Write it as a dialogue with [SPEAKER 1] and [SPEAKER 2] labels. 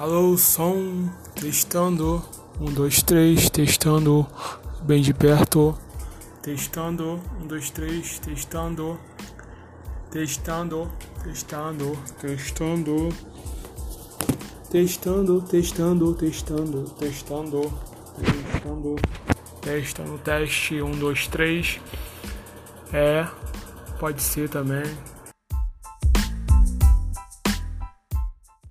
[SPEAKER 1] Alô, som, testando. Um, dois, três, testando. Bem de perto. Testando. Um, dois, três, testando. Testando, testando, testando. Testando, testando, testando, testando, testando. Testando, teste. Um, dois, três. É, pode ser também.